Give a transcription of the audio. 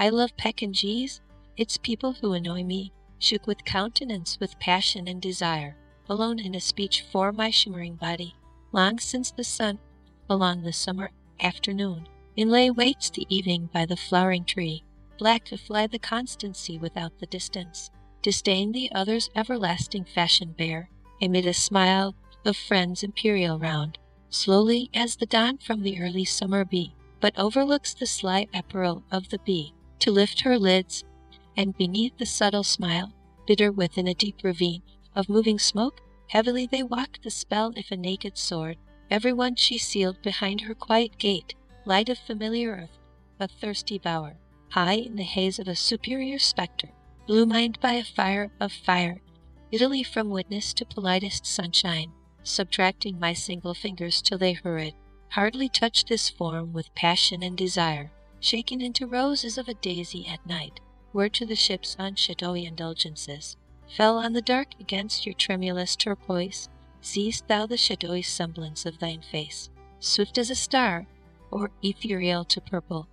I love Pekingese. It's people who annoy me, shook with countenance, with passion and desire, alone in a speech for my shimmering body. Long since the sun, along the summer afternoon, inlay waits the evening by the flowering tree, black to fly the constancy without the distance, disdain the other's everlasting fashion bear, amid a smile of friends imperial round, slowly as the dawn from the early summer bee, but overlooks the sly apparel of the bee to lift her lids, and beneath the subtle smile, bitter within a deep ravine of moving smoke, heavily they walk the spell if a naked sword, every one she sealed behind her quiet gate, light of familiar earth, a thirsty bower, high in the haze of a superior spectre, blue mined by a fire of fire, Italy from witness to politest sunshine, subtracting my single fingers till they hurried, hardly touch this form with passion and desire, shaken into roses of a daisy at night, where to the ships on shadowy indulgences, fell on the dark against your tremulous turquoise, seest thou the shadowy semblance of thine face, swift as a star, or ethereal to purple,